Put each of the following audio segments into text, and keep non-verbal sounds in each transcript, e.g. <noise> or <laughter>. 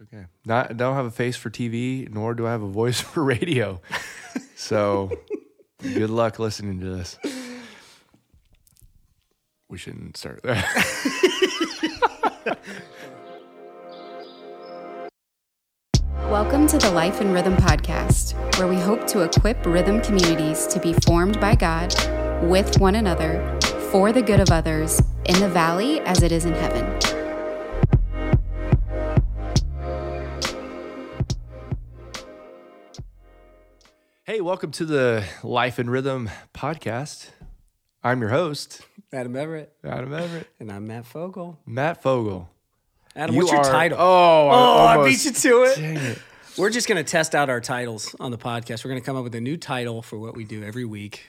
It's okay. Not I don't have a face for TV, nor do I have a voice <laughs> for radio. so good luck listening to this. We shouldn't start there. <laughs> Welcome to the Life and Rhythm Podcast, where we hope to equip rhythm communities to be formed by God, with one another, for the good of others, in the valley as it is in heaven. Hey, welcome to the Life and Rhythm podcast. I'm your host, Adam Everett. Adam Everett. And I'm Matt Fogel. Matt Fogel. Adam, You what's your are- title? Oh, Oh, I almost- beat you to it. Dang it. We're just going to test out our titles on the podcast. We're going to come up with a new title for what we do every week.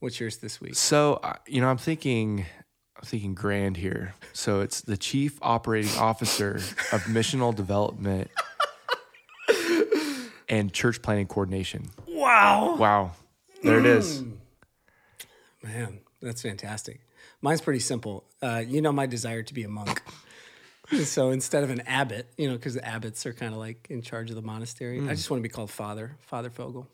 What's yours this week? So uh, you know, I'm thinking, I'm thinking grand here. So it's the chief operating officer of missional development <laughs> and church planning coordination. Wow. Wow, there it is. Mm. Man, that's fantastic. Mine's pretty simple. Uh, you know my desire to be a monk. <laughs> so instead of an abbot, you know, because the abbots are kind of like in charge of the monastery, I mm. just want to be called Father, Father Fogel.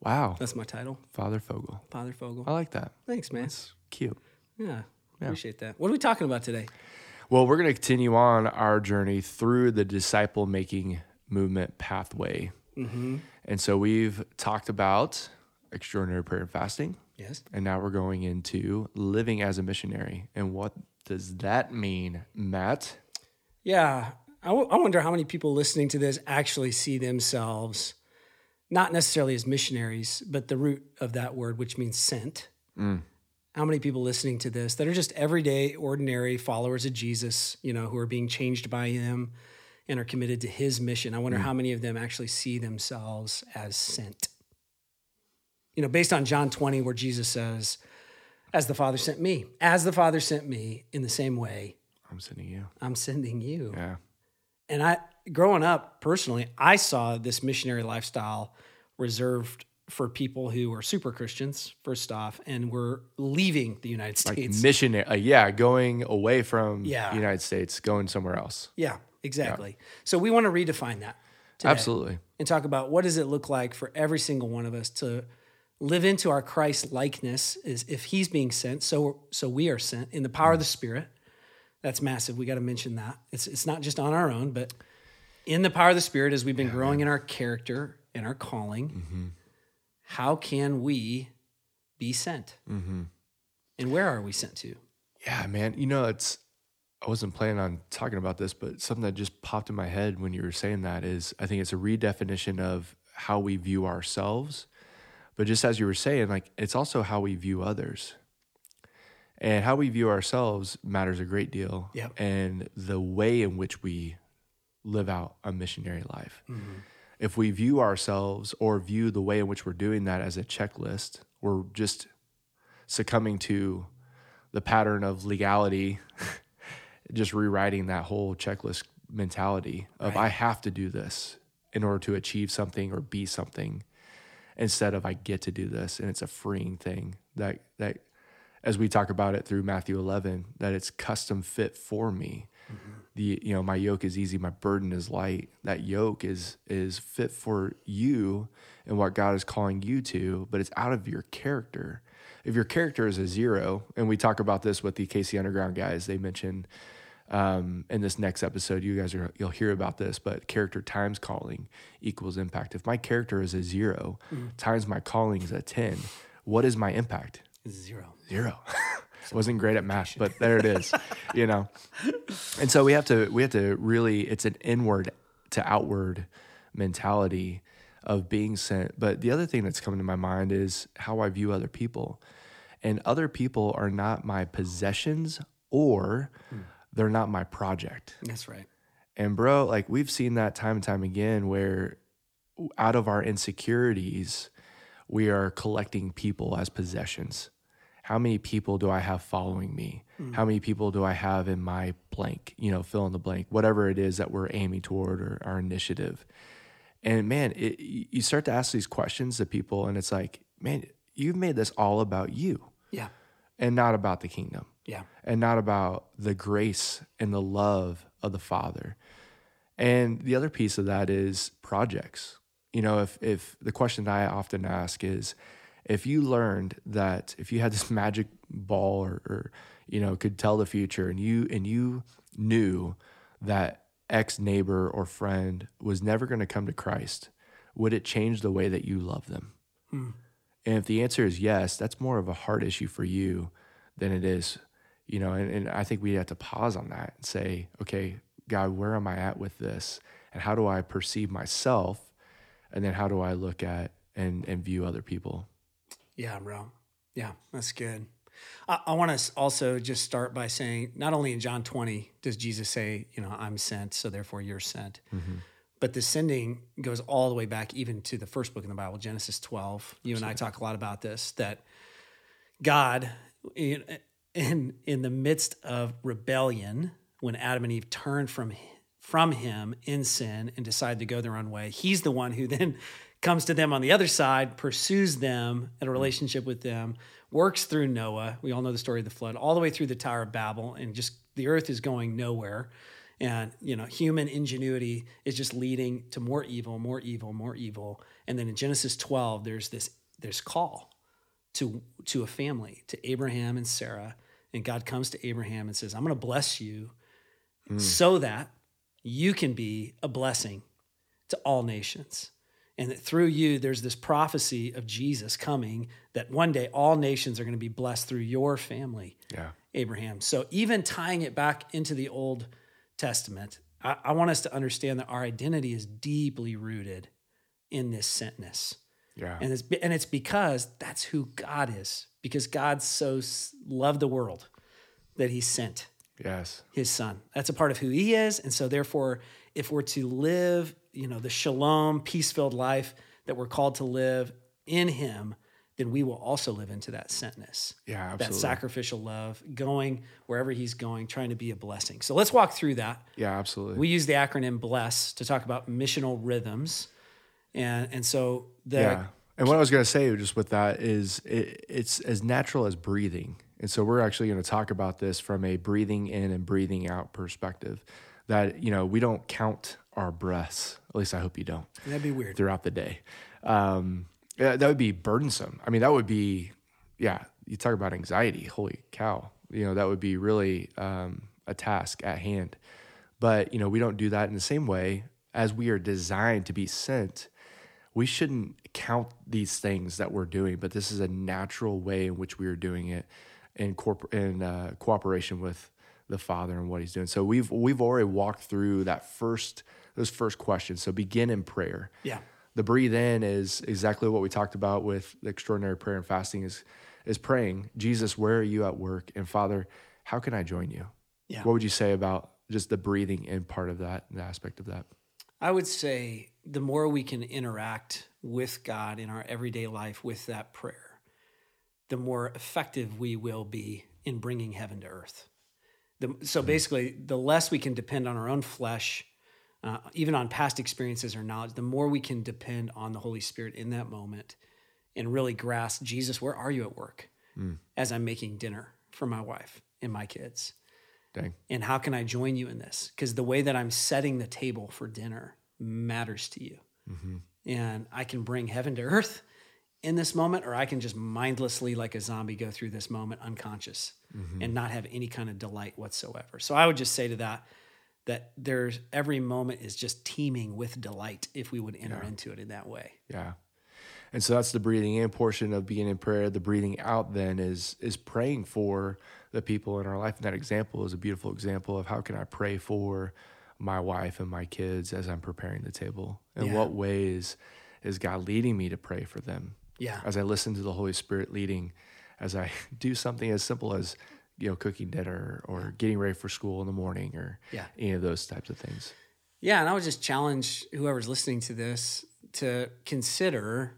Wow, That's my title, Father Fogel. Father Fogel. I like that. Thanks, man. It's cute. Yeah, appreciate that. What are we talking about today? Well, we're going to continue on our journey through the disciple making movement pathway. Mm-hmm. And so we've talked about extraordinary prayer and fasting. Yes. And now we're going into living as a missionary. And what does that mean, Matt? Yeah, I, w- I wonder how many people listening to this actually see themselves not necessarily as missionaries, but the root of that word, which means sent. Mm. How many people listening to this that are just everyday, ordinary followers of Jesus, you know, who are being changed by him and are committed to his mission? I wonder how many of them actually see themselves as sent. You know, based on John 20, where Jesus says, As the Father sent me, as the Father sent me, in the same way, I'm sending you. I'm sending you. Yeah. And I, growing up personally, I saw this missionary lifestyle reserved for people who were super Christians, first off, and were leaving the United Like States. missionary. Uh, yeah. Going away from Yeah. the United States, going somewhere else. yeah, exactly. So we want to redefine that Absolutely. and talk about what does it look like for every single one of us to live into our Christ likeness is if he's being sent, so so we are sent in the power of the Spirit. That's massive. We got to mention that. It's it's not just on our own, but in the power of the Spirit as we've been growing in our character and our calling. Mm-hmm. How can we be sent? Mm-hmm. And where are we sent to? Yeah, man. You know, it's, I wasn't planning on talking about this, but something that just popped in my head when you were saying that is I think it's a redefinition of how we view ourselves. But just as you were saying, like, it's also how we view others. And how we view ourselves matters a great deal. Yep. And the way in which we live out a missionary life. Mm-hmm. If we view ourselves or view the way in which we're doing that as a checklist, we're just succumbing to the pattern of legality, <laughs> just rewriting that whole checklist mentality of I have to do this in order to achieve something or be something instead of I get to do this. And it's a freeing thing that that as we talk about it through Matthew 11 that it's custom fit for me. Mm-hmm. The you know my yoke is easy my burden is light. That yoke is is fit for you and what God is calling you to but it's out of your character. If your character is a zero and we talk about this with the KC Underground guys they mention um, in this next episode, you guys are you'll hear about this, but character times calling equals impact. If my character is a 0 times my calling is a ten, what is my impact? Zero. Zero. <laughs> <laughs> Wasn't great at math, but there it is. <laughs> you know, and so we have to we have to really it's an inward to outward mentality of being sent. But the other thing that's coming to my mind is how I view other people, and other people are not my possessions or they're not my project. That's right. And bro, like we've seen that time and time again where out of our insecurities, we are collecting people as possessions. How many people do I have following me? Hmm. How many people do I have in my blank, you know, fill in the blank, whatever it is that we're aiming toward or our initiative. And man, it, you start to ask these questions to people, and it's like, man, you've made this all about you Yeah. and not about the kingdom Yeah. and not about the grace and the love of the Father. And the other piece of that is projects. You know, if if the question that I often ask is if you learned that if you had this <laughs> magic ball or, or you know could tell the future and you and you knew that ex neighbor or friend was never going to come to Christ, would it change the way that you love them? Hmm. And if the answer is yes, that's more of a heart issue for you than it is, you know. And, and I think we have to pause on that and say, okay, God, where am I at with this? And how do I perceive myself? And then how do I look at and, and view other people? Yeah, bro. Yeah, that's good. I, I want to also just start by saying not only in John 20 does Jesus say, you know, I'm sent, so therefore you're sent, mm-hmm. but the sending goes all the way back even to the first book in the Bible, Genesis 12. You and I talk a lot about this that God, in, in, in the midst of rebellion, when Adam and Eve turned from from him in sin and decide to go their own way. He's the one who then comes to them on the other side, pursues them at a mm. relationship with them, works through Noah. We all know the story of the flood, all the way through the Tower of Babel, and just the earth is going nowhere. And you know, human ingenuity is just leading to more evil, more evil, more evil. And then in Genesis 12, there's this there's call to to a family, to Abraham and Sarah. And God comes to Abraham and says, I'm going to bless you hmm. so that you can be a blessing to all nations. And that through you, there's this prophecy of Jesus coming that one day all nations are going to be blessed through your family, Yeah. Abraham. So even tying it back into the Old Testament, I, I want us to understand that our identity is deeply rooted in this sentness. Yeah. And it's, and it's because that's who God is, because God so loved the world that he sent yes. his son. That's a part of who he is. And so therefore, if we're to live, you know, the shalom, peace-filled life that we're called to live in him, then we will also live into that sentness. Yeah, That sacrificial love, going wherever he's going, trying to be a blessing. So let's walk through that. Yeah, absolutely. We use the acronym BLESS to talk about missional rhythms. And and so the yeah. And what I was going to say just with that is it, it's as natural as breathing. And so we're actually going to talk about this from a breathing in and breathing out perspective that, you know, we don't count our breaths. At least I hope you don't that'd be weird. throughout the day. Um, yeah, that would be burdensome. I mean, that would be, yeah, you talk about anxiety. Holy cow. You know, that would be really um, a task at hand. But, you know, we don't do that in the same way as we are designed to be sent. We shouldn't count these things that we're doing, but this is a natural way in which we are doing it in, corp- in uh, cooperation with the Father and what He's doing. So we've we've already walked through that first those first questions. So begin in prayer Yeah. the breathe in is exactly what we talked about with the extraordinary prayer and fasting is is praying jesus where are you at work and father how can i join you Yeah. what would you say about just the breathing in part of that the aspect of that I would say the more we can interact with God in our everyday life with that prayer, the more effective we will be in bringing heaven to earth. The, so basically, the less we can depend on our own flesh, uh, even on past experiences or knowledge, the more we can depend on the Holy Spirit in that moment and really grasp Jesus, where are you at work as I'm making dinner for my wife and my kids? dang and how can I join you in this? Because the way that I'm setting the table for dinner matters to you. Mm-hmm. And I can bring heaven to earth in this moment, or I can just mindlessly, like a zombie, go through this moment unconscious mm-hmm. and not have any kind of delight whatsoever. So I would just say to that, that there's every moment is just teeming with delight if we would enter into it in that way. yeah and so that's the breathing in portion of being in prayer the breathing out then is is praying for the people in our life and that example is a beautiful example of how can i pray for my wife and my kids as i'm preparing the table in Yeah. what ways is god leading me to pray for them Yeah. as I listen to the Holy Spirit leading, as I <laughs> do something as simple as you know cooking dinner or getting ready for school in the morning or Yeah. any of those types of things. Yeah, and I would just challenge whoever's listening to this to consider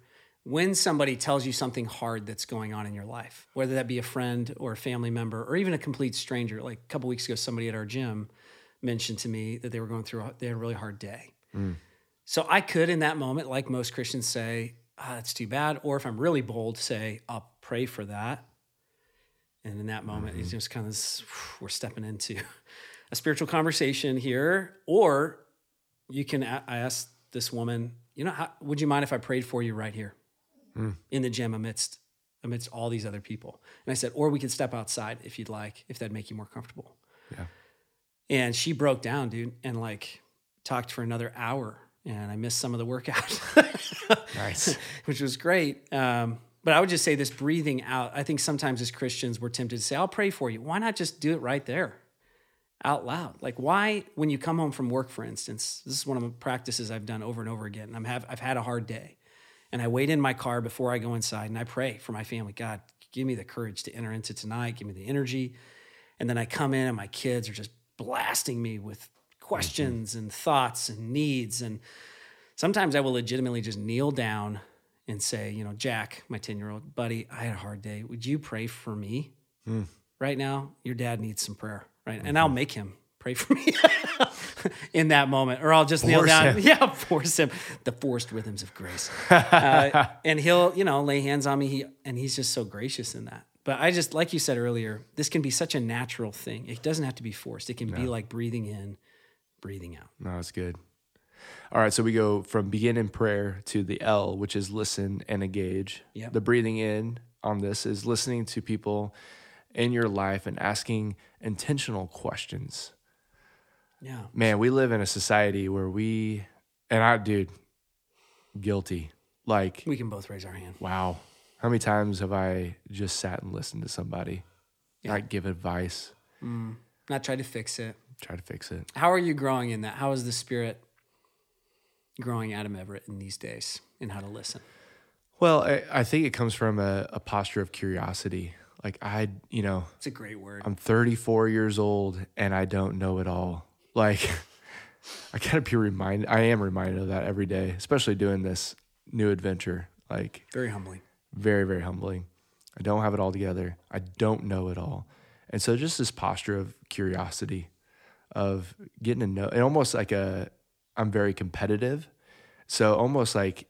when somebody tells you something hard that's going on in your life, whether that be a friend or a family member or even a complete stranger. Like a couple weeks ago, somebody at our gym mentioned to me that they were going through a, they had a really hard day. Mm. So I could, in that moment, like most Christians, say, ah, "That's too bad," or if I'm really bold, say, "I'll pray for that." And in that moment, it's mm-hmm. just kind of this, we're stepping into <laughs> a spiritual conversation here, or you can. I asked this woman, you know, how, would you mind if I prayed for you right here hmm. in the gym amidst amidst all these other people? And I said, or we could step outside if you'd like, if that'd make you more comfortable. Yeah. And she broke down, dude, and like talked for another hour. And I missed some of the workout, <laughs> Nice. which was great. Um, but I would just say this breathing out. I think sometimes as Christians, we're tempted to say, I'll pray for you. Why not just do it right there out loud? Like, why, when you come home from work, for instance, this is one of the practices I've done over and over again. I'm have, I've had a hard day. And I wait in my car before I go inside and I pray for my family. God, give me the courage to enter into tonight. Give me the energy. And then I come in and my kids are just blasting me with mm-hmm. questions and thoughts and needs. And sometimes I will legitimately just kneel down and say, you know, Jack, my 10 year old buddy, I had a hard day. Would you pray for me hmm. right now? Your dad needs some prayer, right? And I'll mm-hmm. make him pray for me <laughs> in that moment, or I'll just kneel down. him. <laughs> Yeah, force him. The forced rhythms of grace. <laughs> Uh, and he'll, you know, lay hands on me. He, and he's just so gracious in that. But I just, like you said earlier, this can be such a natural thing. It doesn't have to be forced. It can be like breathing in, breathing out. No, that's good. All right, so we go from begin in prayer to the L, which is listen and engage. Yep. The breathing in on this is listening to people in your life and asking intentional questions. Yeah. Man, we live in a society where we, and I, dude, guilty. Like, We can both raise our hand. wow, how many times have I just sat and listened to somebody, not give advice, mm. Not try to fix it. try to fix it? How are you growing in that? How is the spirit growing Adam Everett in these days in how to listen? Well, I, I think it comes from a, a posture of curiosity. Like, I, you know, It's a great word. I'm 34 years old and I don't know it all. Like, <laughs> I gotta be reminded. I am reminded of that every day, especially doing this new adventure. Like, Very humbling. Very, very humbling. I don't have it all together. I don't know it all. And so, just this posture of curiosity, of getting to know, and almost like a, I'm very competitive. So, almost like,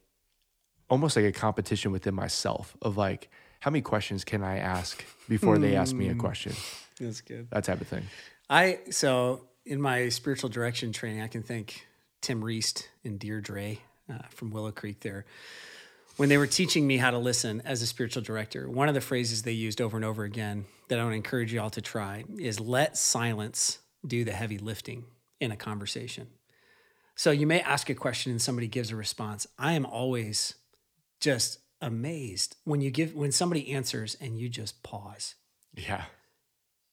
almost like a competition within myself of like, how many questions can I ask before they ask me a question? That's good. That type of thing. I so in my spiritual direction training, I can thank Tim Reist and Deirdre uh, from Willow Creek there. When they were teaching me how to listen as a spiritual director, one of the phrases they used over and over again that I want to encourage you all to try is let silence do the heavy lifting in a conversation. So you may ask a question and somebody gives a response. I am always just amazed when you give when somebody answers and you just pause Yeah.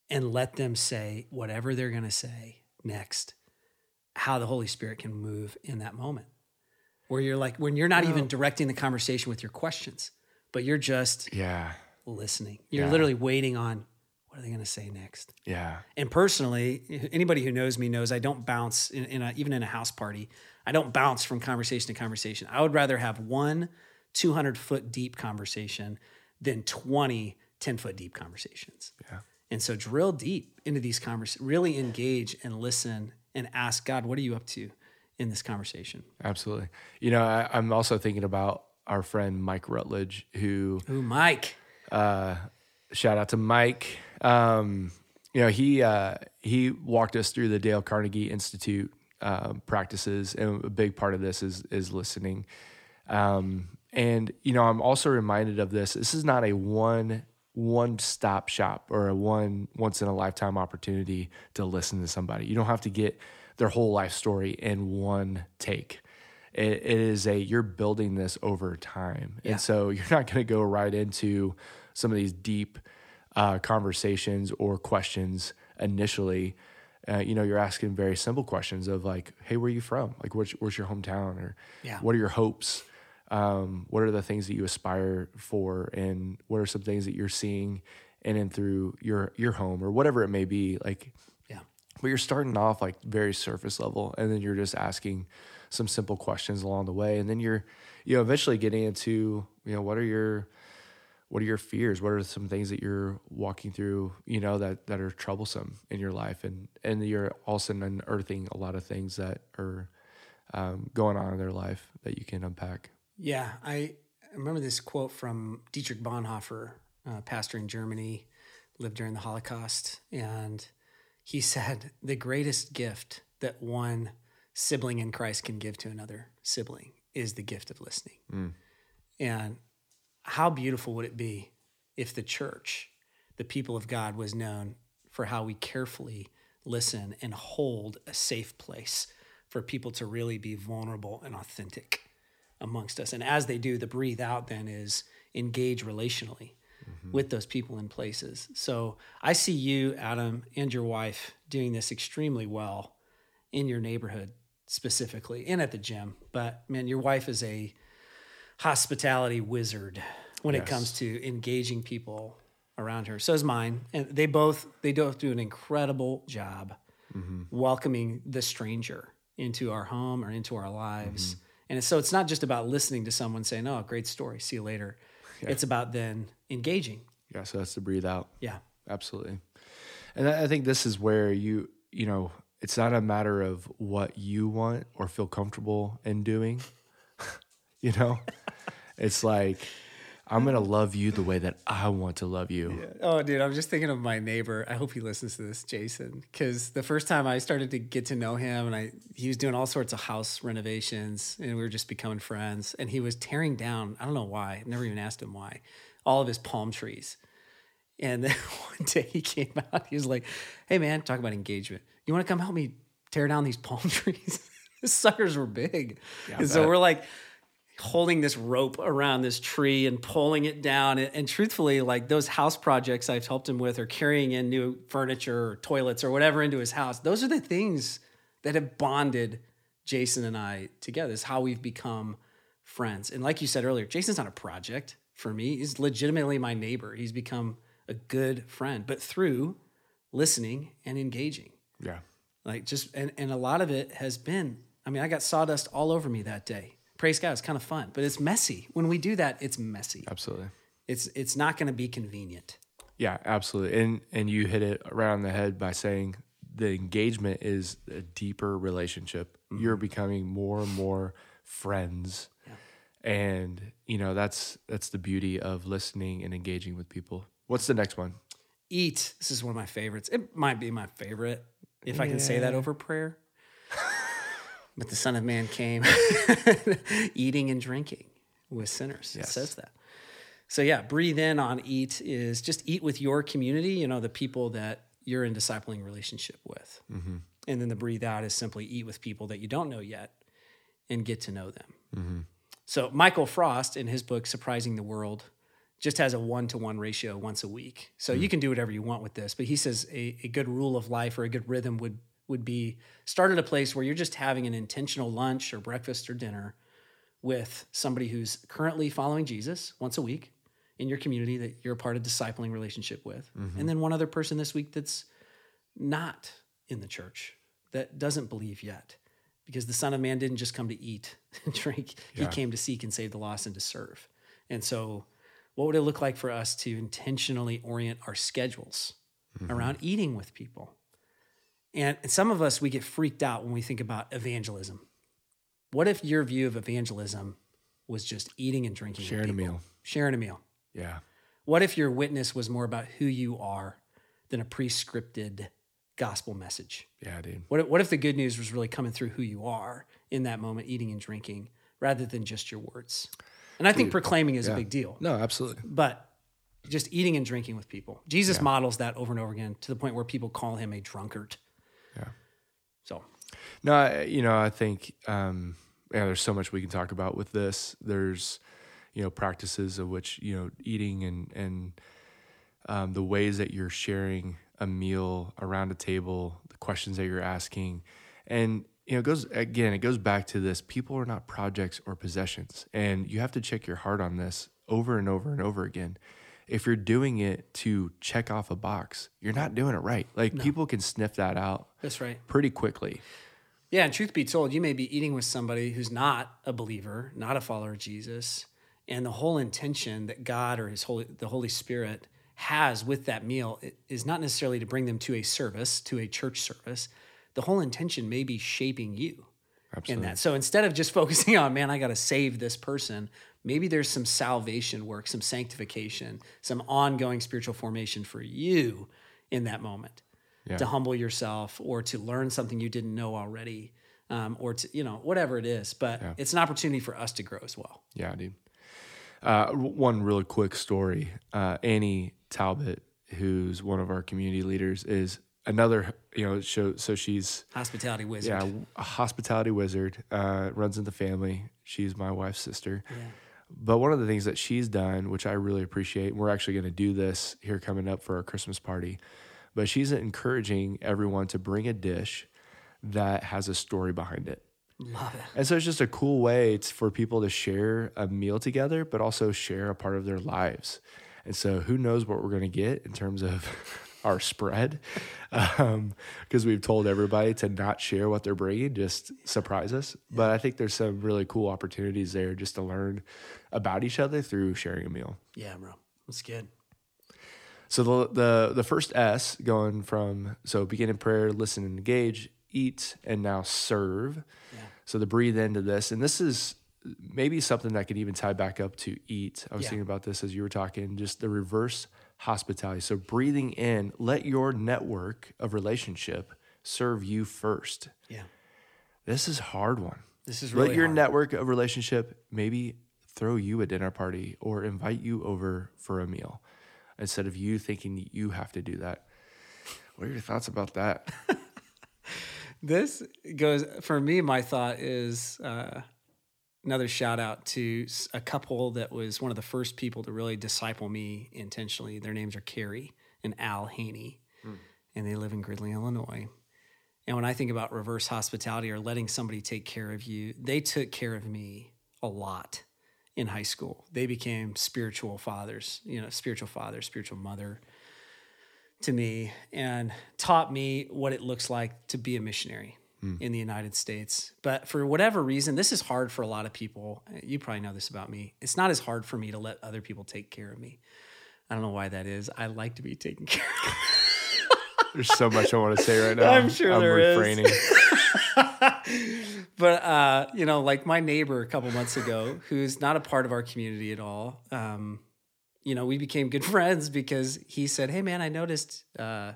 and let them say whatever they're going to say next, how the Holy Spirit can move in that moment. Where you're like, when you're not even directing the conversation with your questions, but you're just Yeah. listening. You're Yeah. literally waiting on what are they going to say next. Yeah. And personally, anybody who knows me knows I don't bounce in, in a, even in a house party. I don't bounce from conversation to conversation. I would rather have one 200 foot deep conversation than 20 10 foot deep conversations. Yeah. And so drill deep into these conversations, really engage and listen and ask God, what are you up to in this conversation? Absolutely. You know, I, I'm also thinking about our friend Mike Rutledge, who Ooh, Mike. uh, shout out to Mike. Um, you know, he uh, he walked us through the Dale Carnegie Institute uh, practices, and a big part of this is is listening. Um, and you know, I'm also reminded of this. This is not a one one stop shop or a one once in a lifetime opportunity to listen to somebody. You don't have to get their whole life story in one take. It, it is a you're building this over time, Yeah. and so <laughs> you're not going to go right into some of these deep uh, conversations or questions initially. Uh, you know, you're asking very simple questions of like, "Hey, where are you from? Like, where's, where's your hometown? Or Yeah. what are your hopes? Um, what are the things that you aspire for, and what are some things that you're seeing in and through your your home or whatever it may be? Like. But you're starting off like very surface level, and then you're just asking some simple questions along the way, and then you're you know eventually getting into you know what are your what are your fears? What are some things that you're walking through, you know, that that are troublesome in your life, and and you're also unearthing a lot of things that are um, going on in their life that you can unpack. Yeah, I remember this quote from Dietrich Bonhoeffer, uh, pastor in Germany, lived during the Holocaust, and he said, "The greatest gift that one sibling in Christ can give to another sibling is the gift of listening. Mm. And how beautiful would it be if the church, the people of God, was known for how we carefully listen and hold a safe place for people to really be vulnerable and authentic amongst us. And as they do, the breathe out then is engage relationally Mm-hmm. with those people and places. So I see you, Adam, and your wife doing this extremely well in your neighborhood specifically and at the gym. But man, your wife is a hospitality wizard when it comes to engaging people around her. So is mine. And they both they both do an incredible job mm-hmm. welcoming the stranger into our home or into our lives. Mm-hmm. And so it's not just about listening to someone saying, "Oh, great story. See you later." It's about then engaging. Yeah, so that's to breathe out. Yeah. Absolutely. And I I think this is where you, you know, it's not a matter of what you want or feel comfortable in doing. <laughs> you know, <laughs> it's like, I'm to love you the way that I want to love you. Oh, dude, I'm just thinking of my neighbor. I hope he listens to this, Jason, because the first time I started to get to know him, and I he was doing all sorts of house renovations, and we were just becoming friends. And he was tearing down. I don't know why. I never even asked him why. All of his palm trees. And then <laughs> one day he came out. He was like, "Hey, man, talk about engagement. You want to come help me tear down these palm <laughs> trees? the suckers were big." and so we're like holding this rope around this tree and pulling it down. And, and truthfully, like those house projects I've helped him with, or carrying in new furniture or toilets or whatever into his house, those are the things that have bonded Jason and I together. Is how we've become friends. And like you said earlier, Jason's not a project for me. He's legitimately my neighbor. He's become a good friend, but through listening and engaging. Yeah. Like just and, and a lot of it has been, I mean, I got sawdust all over me that day. Praise God, it's kind of fun, but it's messy. When we do that, it's messy. Absolutely. It's it's not gonna be convenient. Yeah, absolutely. And and you hit it right on the head by saying the engagement is a deeper relationship. Mm-hmm. You're becoming more and more friends. And you know, that's that's the beauty of listening and engaging with people. What's the next one? Eat. This is one of my favorites. It might be my favorite, if I can say that over prayer. But the Son of Man came <laughs> eating and drinking with sinners. It says that. So yeah, breathe in on eat is just eat with your community, you know, the people that you're in discipling relationship with. Mm-hmm. And then the breathe out is simply eat with people that you don't know yet and get to know them. Mm-hmm. So Michael Frost in his book Surprising the World just has a one to one ratio once a week. So you mm. can do whatever you want with this, but he says a, a good rule of life or a good rhythm would would be start at a place where you're just having an intentional lunch or breakfast or dinner with somebody who's currently following Jesus once a week in your community that you're a part of discipling relationship with. Mm-hmm. And then one other person this week that's not in the church that doesn't believe yet because the son of man didn't just come to eat <laughs> and drink. He came to seek and save the lost and to serve. And so what would it look like for us to intentionally orient our schedules mm-hmm. around eating with people and some of us we get freaked out when we think about evangelism what if your view of evangelism was just eating and drinking with Sharing a meal. sharing a meal Yeah. what if your witness was more about who you are than a pre-scripted gospel message Yeah, dude. what if, what if the good news was really coming through who you are in that moment, eating and drinking, rather than just your words? And I think proclaiming is a big deal, No, absolutely. but just eating and drinking with people. Jesus models that over and over again to the point where people call him a drunkard. Yeah. So, No, I, you know, I think um, yeah, there's so much we can talk about with this. There's, you know, practices of which you know, eating and and um, the ways that you're sharing a meal around a table, the questions that you're asking, and you know, it goes again. It goes back to this: people are not projects or possessions, and you have to check your heart on this over and over and over again. If you're doing it to check off a box, you're not doing it right. Like people can sniff that out that's right. pretty quickly. Yeah, and truth be told, you may be eating with somebody who's not a believer, not a follower of Jesus, and the whole intention that God or His Holy, the Holy Spirit has with that meal is not necessarily to bring them to a service, to a church service. The whole intention may be shaping you in that. So instead of just <laughs> focusing on, man, I got to save this person, maybe there's some salvation work, some sanctification, some ongoing spiritual formation for you in that moment Yeah. to humble yourself or to learn something you didn't know already um, or to, you know, whatever it is. But it's an opportunity for us to grow as well. Yeah, dude. Uh, one really quick story. Uh, Annie Talbot, who's one of our community leaders, is another, you know, show, so she's, Hospitality wizard. yeah, a hospitality wizard, uh, runs in the family. She's my wife's sister. But one of the things that she's done, which I really appreciate, and we're actually going to do this here coming up for our Christmas party, but she's encouraging everyone to bring a dish that has a story behind it. Love it. And so it's just a cool way it's for people to share a meal together, but also share a part of their lives. And so who knows what we're going to get in terms of <laughs> our spread? <laughs> Um, because we've told everybody to not share what they're bringing, just surprise us. But I think there's some really cool opportunities there just to learn about each other through sharing a meal. Yeah, bro. That's good. So the the the first S going from so begin in prayer, listen and engage, eat, and now serve. So the breathe into this, and this is maybe something that could even tie back up to eat. I was Yeah. thinking about this as you were talking, just the reverse hospitality. So breathing in, let your network of relationship serve you first. Yeah. This is a hard one. This is really let your hard. network of relationship maybe throw you a dinner party or invite you over for a meal instead of you thinking you have to do that. What are your thoughts about that? <laughs> This goes for me. My thought is uh, another shout out to a couple that was one of the first people to really disciple me intentionally. Their names are Carrie and Al Haney, hmm. and they live in Gridley, Illinois. And when I think about reverse hospitality or letting somebody take care of you, they took care of me a lot in high school. They became spiritual fathers, you know, spiritual father, spiritual mother to me and taught me what it looks like to be a missionary in the United States. But for whatever reason, this is hard for a lot of people. You probably know this about me. It's not as hard for me to let other people take care of me. I don't know why that is. I like to be taken <laughs> care of. There's so much I want to say right <laughs> now. I'm sure I'm there is. refraining. <laughs> but uh, you know, like my neighbor a couple months ago, who's not a part of our community at all. Um, you know, we became good friends because he said, "Hey, man, I noticed uh,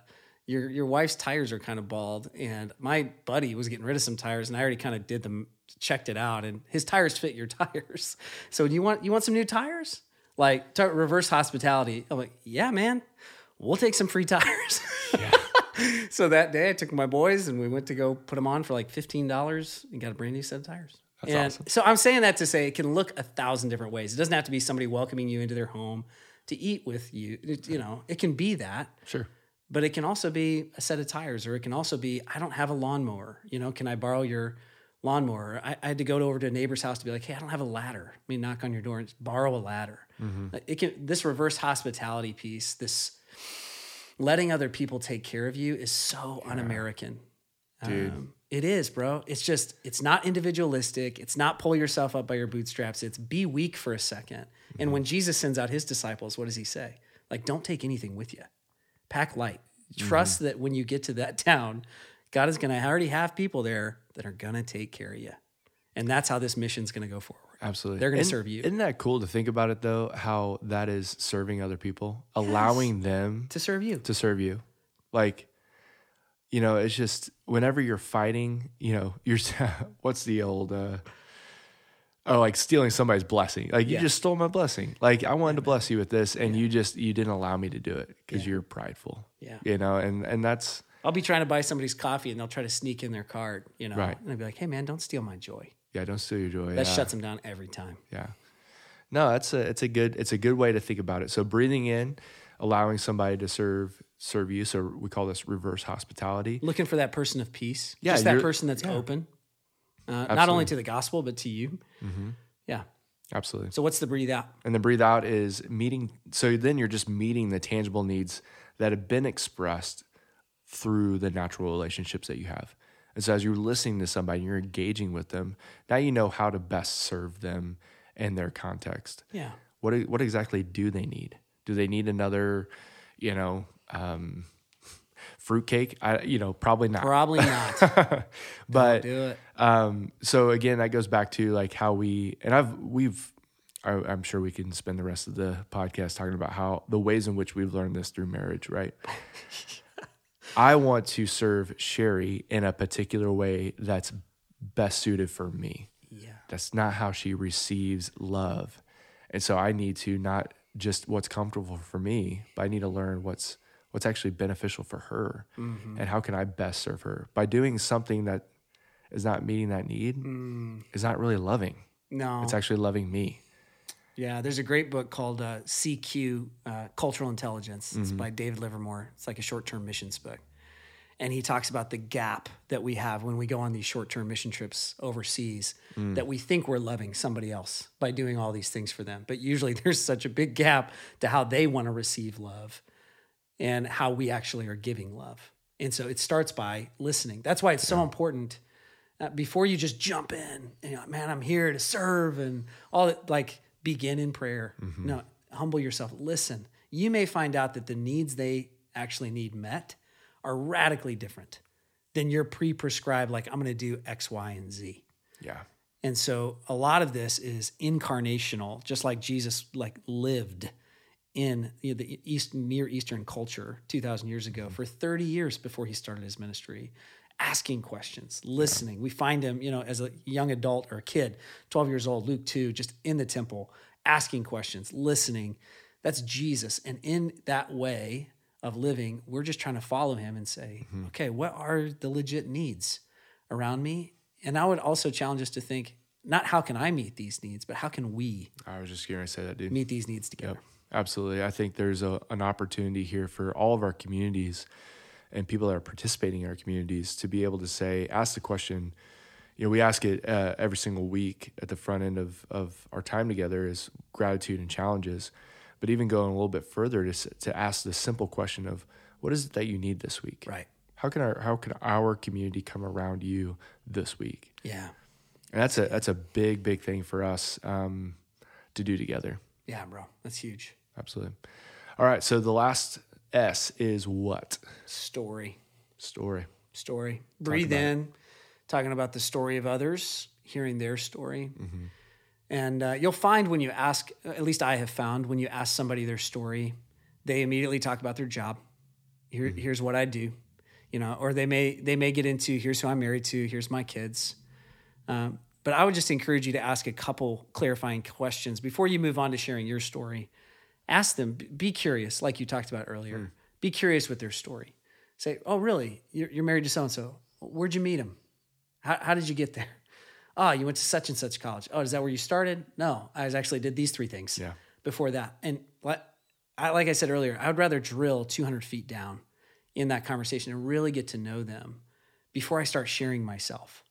your your wife's tires are kind of bald, and my buddy was getting rid of some tires, and I already kind of did them, checked it out, and his tires fit your <laughs> tires. So, do you want you want some new tires? Like t- reverse hospitality? I'm like, yeah, man, we'll take some free tires." <laughs> So that day, I took my boys and we went to go put them on for like fifteen dollars and got a brand new set of tires. That's and awesome. So I'm saying that to say it can look a thousand different ways. It doesn't have to be somebody welcoming you into their home to eat with you. It- you know, it can be that, Sure. But it can also be a set of tires, or it can also be I don't have a lawnmower. You know, can I borrow your lawnmower? I, I had to go over to a neighbor's house to be like, hey, I don't have a ladder. Let me knock on your door and borrow a ladder. Like, It can this reverse hospitality piece, this letting other people take care of you is so un-American. Dude. Um, it is, bro. It's just it's not individualistic. It's not pull yourself up by your bootstraps. It's be weak for a 2nd And when Jesus sends out his disciples, what does he say? Like, don't take anything with you. Pack light. Trust that when you get to that <laughs> town, God is going to already have people there that are going to take care of you. And that's how this mission's going to go forward. Absolutely. They're gonna serve you. Isn't that cool to think about it though? How that is serving other people, allowing them To serve you. to serve you. Like, you know, it's just whenever you're fighting, you know, you're <laughs> what's the old uh oh, like stealing somebody's blessing. Like you Yeah. just stole my blessing. Like I wanted to bless you with this and you just you didn't allow me to do it because you're prideful. Yeah. You know, and and that's I'll be trying to buy somebody's coffee and they'll try to sneak in their card, you know. Right. And I'll be like, hey, man, don't steal my joy. yeah, don't steal your joy. That yeah. shuts them down every time. Yeah. No, that's a it's a good it's a good way to think about it. So breathing in, allowing somebody to serve serve you. So we call this reverse hospitality. Looking for that person of peace. Yeah, Just that person that's yeah. open, uh, not only to the gospel, but to you. Yeah. Absolutely. So what's the breathe out? And the breathe out is meeting. So then you're just meeting the tangible needs that have been expressed through the natural relationships that you have. And so as you're listening to somebody, and you're engaging with them. Now you know how to best serve them in their context. Yeah. What what exactly do they need? Do they need another, you know, um, fruitcake? I you know probably not. Probably <laughs> not. <laughs> but Do it. um, so again, that goes back to like how we and I've we've I, I'm sure we can spend the rest of the podcast talking about how the ways in which we've learned this through marriage, right? <laughs> I want to serve Sherry in a particular way that's best suited for me. Yeah. That's not how she receives love. And so I need to not just what's comfortable for me, but I need to learn what's what's actually beneficial for her Mm-hmm. and how can I best serve her. By doing something that is not meeting that need is not really loving. No. It's actually loving me. Yeah, there's a great book called uh, CQ, uh, Cultural Intelligence. It's Mm-hmm. by David Livermore. It's like a short term missions book. And he talks about the gap that we have when we go on these short term mission trips overseas, Mm. that we think we're loving somebody else by doing all these things for them. But usually <laughs> there's such a big gap to how they want to receive love and how we actually are giving love. And so it starts by listening. That's why it's so important uh, before you just jump in and you're like, man, I'm here to serve and all that, like begin in prayer. No, humble yourself. Listen. You may find out that the needs they actually need met are radically different than your pre-prescribed, like I'm going to do X, Y, and Z. Yeah. And so a lot of this is incarnational, just like Jesus like lived in you know, the East Near Eastern culture 2,000 years ago for 30 years before he started his ministry, asking questions, listening. We find him, you know, as a young adult or a kid, 12 years old, Luke 2, just in the temple, asking questions, listening. That's Jesus. And in that way of living, we're just trying to follow him and say, mm-hmm. okay, what are the legit needs around me? And I would also challenge us to think, not how can I meet these needs, but how can we I was just going to say that, dude. meet these needs together? Yep, absolutely. I think there's a, an opportunity here for all of our communities and people that are participating in our communities to be able to say, ask the question. You know, we ask it uh, every single week at the front end of, of our time together is gratitude and challenges. But even going a little bit further to, to ask the simple question of what is it that you need this week? Right. How can our how can our community come around you this week? Yeah. And that's a that's a big big thing for us um, to do together. Yeah, bro. That's huge. Absolutely. All right. So the last S is what? Story. Story. Story. Breathe it. in, talking about the story of others, hearing their story. Mm-hmm. And uh, you'll find when you ask, at least I have found, when you ask somebody their story, they immediately talk about their job. Here, Mm-hmm. Here's what I do, you know, or they may they may get into here's who I'm married to, here's my kids. Um, but I would just encourage you to ask a couple clarifying questions before you move on to sharing your story. Ask them, be curious, like you talked about earlier. Mm. Be curious with their story. Say, oh, really? You're, you're married to so and so. Where'd you meet him? How, how did you get there? Oh, <laughs> you went to such and such college. Oh, is that where you started? No, I was actually did these three things Yeah. before that. And what, I, like I said earlier, I would rather drill 200 feet down in that conversation and really get to know them before I start sharing myself.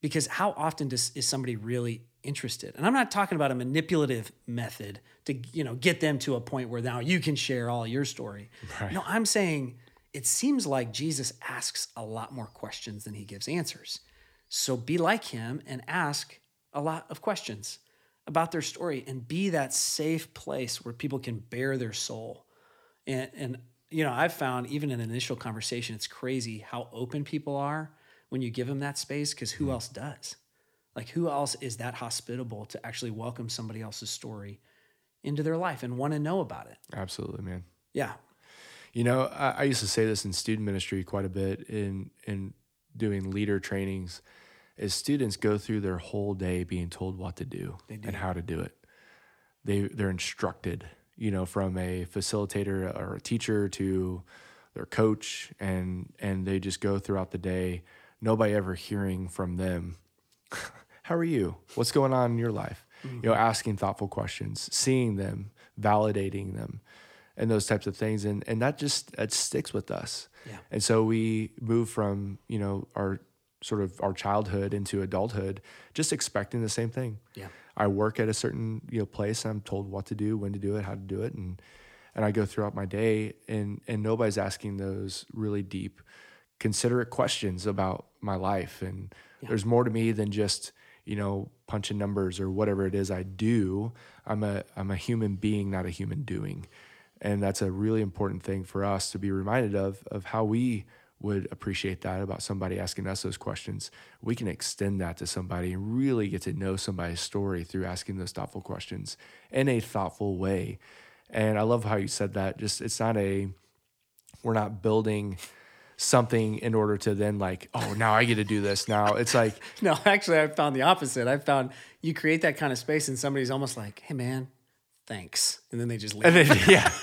Because how often does, is somebody really interested? And I'm not talking about a manipulative method to you know get them to a point where now you can share all your story. No, I'm saying it seems like Jesus asks a lot more questions than he gives answers. So be like him and ask a lot of questions about their story and be that safe place where people can bare their soul. And, and you know, I've found even in an initial conversation, it's crazy how open people are when you give them that space because who hmm. else does? Like, who else is that hospitable to actually welcome somebody else's story into their life and want to know about it? Absolutely, man. Yeah. You know, I, I used to say this in student ministry quite a bit in in doing leader trainings. Is students go through their whole day being told what to do, and how to do it. They they're instructed, you know, from a facilitator or a teacher to their coach, and and they just go throughout the day. Nobody ever hearing from them. <laughs> how are you? What's going on in your life? You know, mm-hmm. asking thoughtful questions, seeing them, validating them, and those types of things. And and that just that sticks with us. Yeah. And so we move from, you know, our sort of our childhood into adulthood, just expecting the same thing. Yeah. I work at a certain, you know, place. I'm told what to do, when to do it, how to do it. And and I go throughout my day and and nobody's asking those really deep, considerate questions about my life. And there's more to me than just, you know, punching numbers or whatever it is I do. I'm a I'm a human being, not a human doing. And that's a really important thing for us to be reminded of of how we would appreciate that about somebody asking us those questions. We can extend that to somebody and really get to know somebody's story through asking those thoughtful questions in a thoughtful way. And I love how you said that. Just it's not a we're not building something in order to then like, oh, now I get to do this. Now it's like, <laughs> No, actually, I found the opposite. I found you create that kind of space, and somebody's almost like, "Hey, man, thanks," and then they just leave. and then, yeah. <laughs>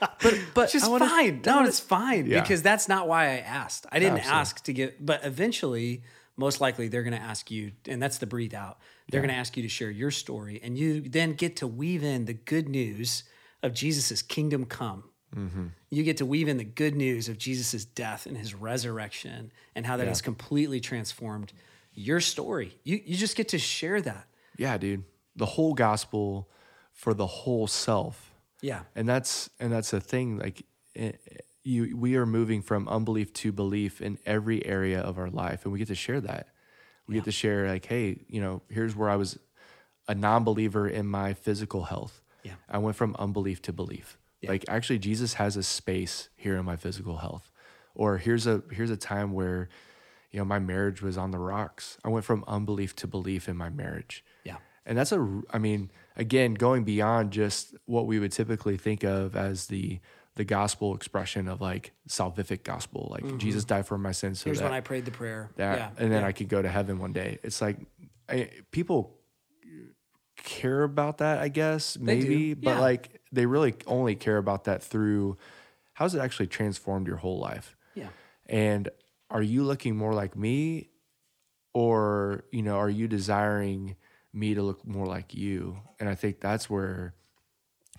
But but Which is wanna- fine. No, it's fine Yeah. because that's not why I asked. I didn't Absolutely. ask to get, but eventually, most likely, they're going to ask you, and that's the breathe out. They're going to ask you to share your story, and you then get to weave in the good news of Jesus's kingdom come. Mm-hmm. You get to weave in the good news of Jesus's death and his resurrection, and how that has completely transformed your story. You you just get to share that. Yeah, dude. The whole gospel for the whole self. Yeah. and that's and that's a thing like eh, you we are moving from unbelief to belief in every area of our life and we get to share that we get to share like hey you know here's where i was a non-believer in my physical health Yeah. i went from unbelief to belief like actually jesus has a space here in my physical health or here's a here's a time where you know my marriage was on the rocks i went from unbelief to belief in my marriage Yeah. and that's a, I mean, again, going beyond just what we would typically think of as the the gospel expression of like salvific gospel, like mm-hmm. Jesus died for my sins, so Here's when I prayed the prayer. that yeah. and then yeah. I could go to heaven one day. It's like I, people care about that, I guess, maybe, but yeah. like they really only care about that through how's it actually transformed your whole life. yeah. And are you looking more like me or, you know, are you desiring me to look more like you? And I think that's where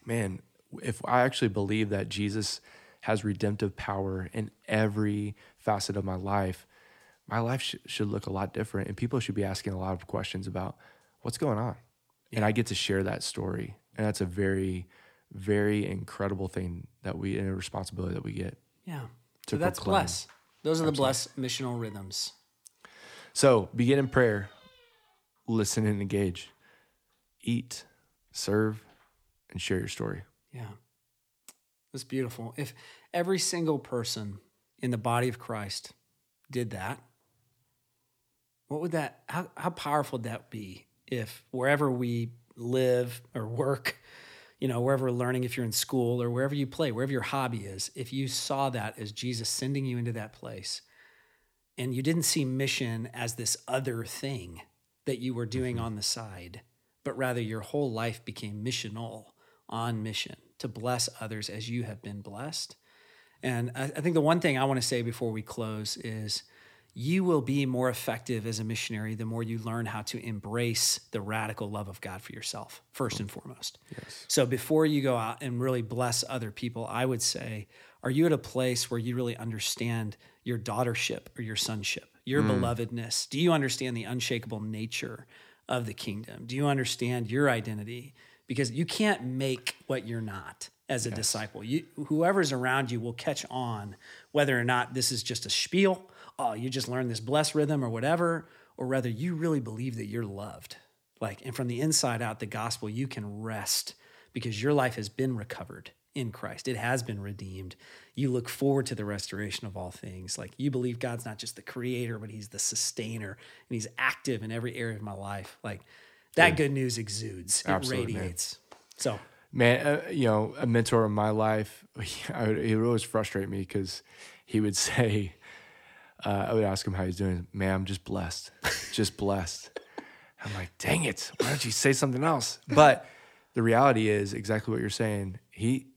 man, if I actually believe that Jesus has redemptive power in every facet of my life, my life sh- should look a lot different and people should be asking a lot of questions about what's going on. And I get to share that story. And that's a very very incredible thing that we and a responsibility that we get. Yeah. to So that's proclaim. bless. Those are the blessed missional rhythms. So begin in prayer, listen and engage, eat, serve, and share your story. Yeah. That's beautiful. If every single person in the body of Christ did that, what would that, how, how powerful would that be if wherever we live or work, you know, wherever we're learning, if you're in school or wherever you play, wherever your hobby is, if you saw that as Jesus sending you into that place and you didn't see mission as this other thing that you were doing mm-hmm. on the side, but rather your whole life became missional on mission to bless others as you have been blessed. And I, I think the one thing I want to say before we close is you will be more effective as a missionary the more you learn how to embrace the radical love of God for yourself, first and foremost. So before you go out and really bless other people, I would say, are you at a place where you really understand your daughtership or your sonship, your mm. belovedness? Do you understand the unshakable nature of the kingdom? Do you understand your identity? Because you can't make what you're not as a disciple. You, whoever's around you will catch on whether or not this is just a spiel. Oh, you just learned this blessed rhythm or whatever, or rather, you really believe that you're loved. Like, and from the inside out, the gospel, you can rest because your life has been recovered in Christ. It has been redeemed. You look forward to the restoration of all things. Like you believe God's not just the creator, but he's the sustainer and he's active in every area of my life. Like that good news exudes, it Absolutely, man. radiates. So, Man, uh, you know, a mentor in my life, <laughs> I would always frustrate me because he would <laughs> say, uh, I would ask him how he's doing. Man, I'm just blessed, just blessed. <laughs> I'm like, dang it, why don't you say something else? But the reality is exactly what you're saying. He,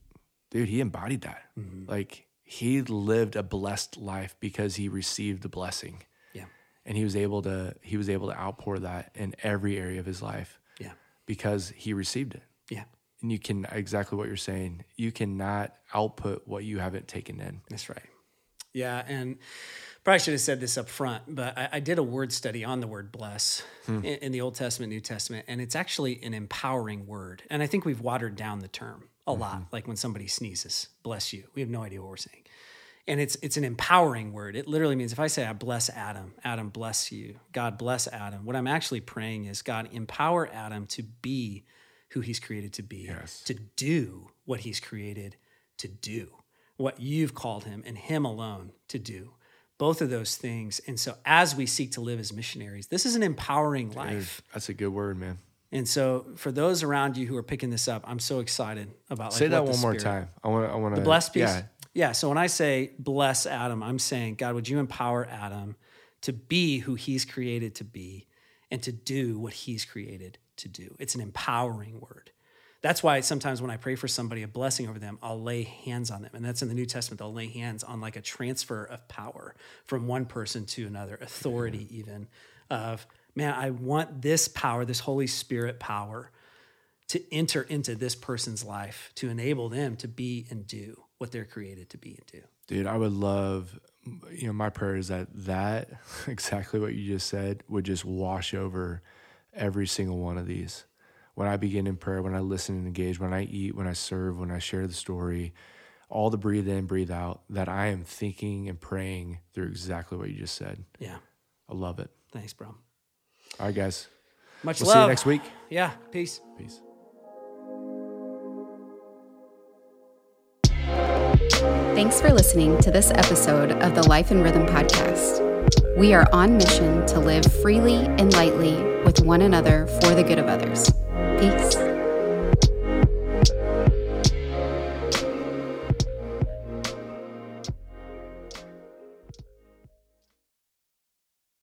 dude, he embodied that. Like he lived a blessed life because he received the blessing, yeah. and he was able to he was able to outpour that in every area of his life Yeah. because he received it Yeah. and you can exactly what you're saying you cannot output what you haven't taken in That's right. Yeah, and probably should have said this up front, but I, I did a word study on the word bless hmm. in, in the Old Testament, New Testament, and it's actually an empowering word. And I think we've watered down the term a mm-hmm. lot. Like when somebody sneezes, bless you. We have no idea what we're saying. And it's it's an empowering word. It literally means if I say I bless Adam, Adam bless you, God bless Adam. What I'm actually praying is God empower Adam to be who he's created to be, Yes. to do what he's created to do, what you've called him and him alone to do. Both of those things. And so as we seek to live as missionaries, this is an empowering life. that's a good word man And so for those around you who are picking this up, I'm so excited about like say that one more time i want to i want to The blessed piece? yeah Yeah. So when I say bless Adam, I'm saying, God, would you empower Adam to be who he's created to be and to do what he's created to do? It's an empowering word. That's why sometimes when I pray for somebody, a blessing over them, I'll lay hands on them. And that's in the New Testament. They'll lay hands on like a transfer of power from one person to another, authority, even of, man, I want this power, this Holy Spirit power to enter into this person's life to enable them to be and do what they're created to be and do. Dude, I would love, you know, my prayer is that that, <laughs> exactly what you just said, would just wash over every single one of these when I begin in prayer, when I listen and engage, when I eat, when I serve, when I share the story, all the breathe in, breathe out, that I am thinking and praying through exactly what you just said. Yeah. I love it. Thanks, bro. All right, guys. Much We'll love. see you next week. Yeah. Peace. Peace. Thanks for listening to this episode of the Life and Rhythm podcast. We are on mission to live freely and lightly with one another for the good of others. Peace.